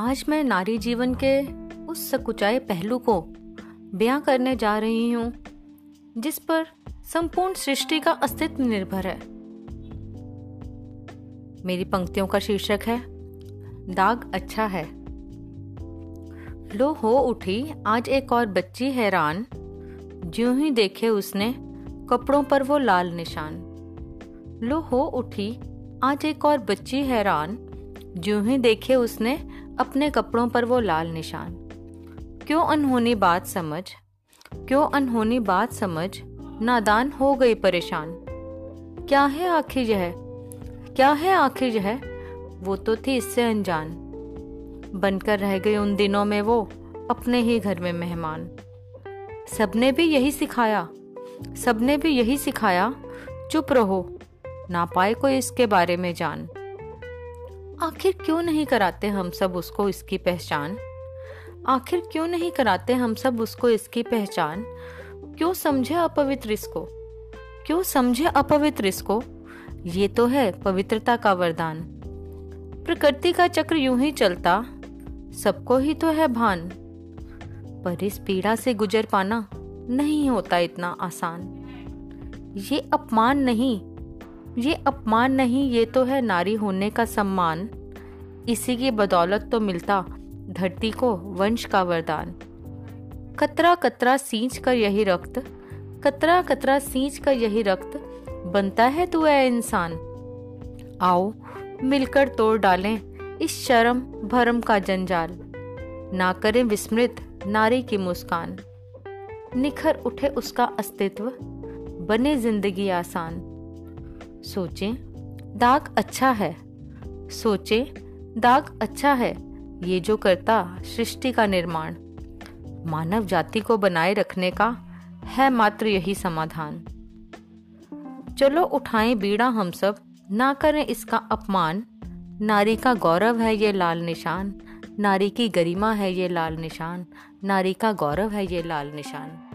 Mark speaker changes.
Speaker 1: आज मैं नारी जीवन के उस सकुचाए पहलू को बयां करने जा रही हूँ, जिस पर संपूर्ण सृष्टि का अस्तित्व निर्भर है। मेरी पंक्तियों का शीर्षक है, दाग अच्छा है। लो हो उठी, आज एक और बच्ची हैरान। ज्यों ही देखे उसने, कपड़ों पर वो लाल निशान। लो हो उठी, आज एक और बच्ची हैरान। ज्यों ही देखे उसने अपने कपड़ों पर वो लाल निशान। क्यों अनहोनी बात समझ? क्यों अनहोनी बात समझ? नादान हो गई परेशान। क्या है आखिर यह? क्या है आखिर यह? वो तो थी इससे अनजान। बनकर रह गई उन दिनों में वो अपने ही घर में मेहमान। सबने भी यही सिखाया। सबने भी यही सिखाया, चुप रहो। ना पाए कोई इसके बारे में जान। आखिर क्यों नहीं कराते हम सब उसको इसकी पहचान? आखिर क्यों नहीं कराते हम सब उसको इसकी पहचान? क्यों समझे अपवित्र इसको? क्यों समझे अपवित्र इसको? ये तो है पवित्रता का वरदान। प्रकृति का चक्र यूँ ही चलता, सबको ही तो है भान। पर इस पीड़ा से गुजर पाना नहीं होता इतना आसान। ये अपमान नहीं ये अपमान नहीं, ये तो है नारी होने का सम्मान। इसी की बदौलत तो मिलता धरती को वंश का वरदान। कतरा कतरा सींच कर यही रक्त, कतरा कतरा सींच कर यही रक्त, बनता है तू है इंसान। आओ, मिलकर तोड़ डालें इस शर्म भरम का जंजाल। ना करें विस्मृत नारी की मुस्कान। निखर उठे उसका अस्तित्व, बने ज़िंदगी आसान। सोचें, दाग अच्छा है। सोचें, दाग अच्छा है, ये जो करता सृष्टि का निर्माण। मानव जाति को बनाए रखने का है मात्र यही समाधान। चलो उठाएँ बीड़ा हम सब, ना करें इसका अपमान। नारी का गौरव है ये लाल निशान, नारी की गरिमा है ये लाल निशान, नारी का गौरव है ये लाल निशान।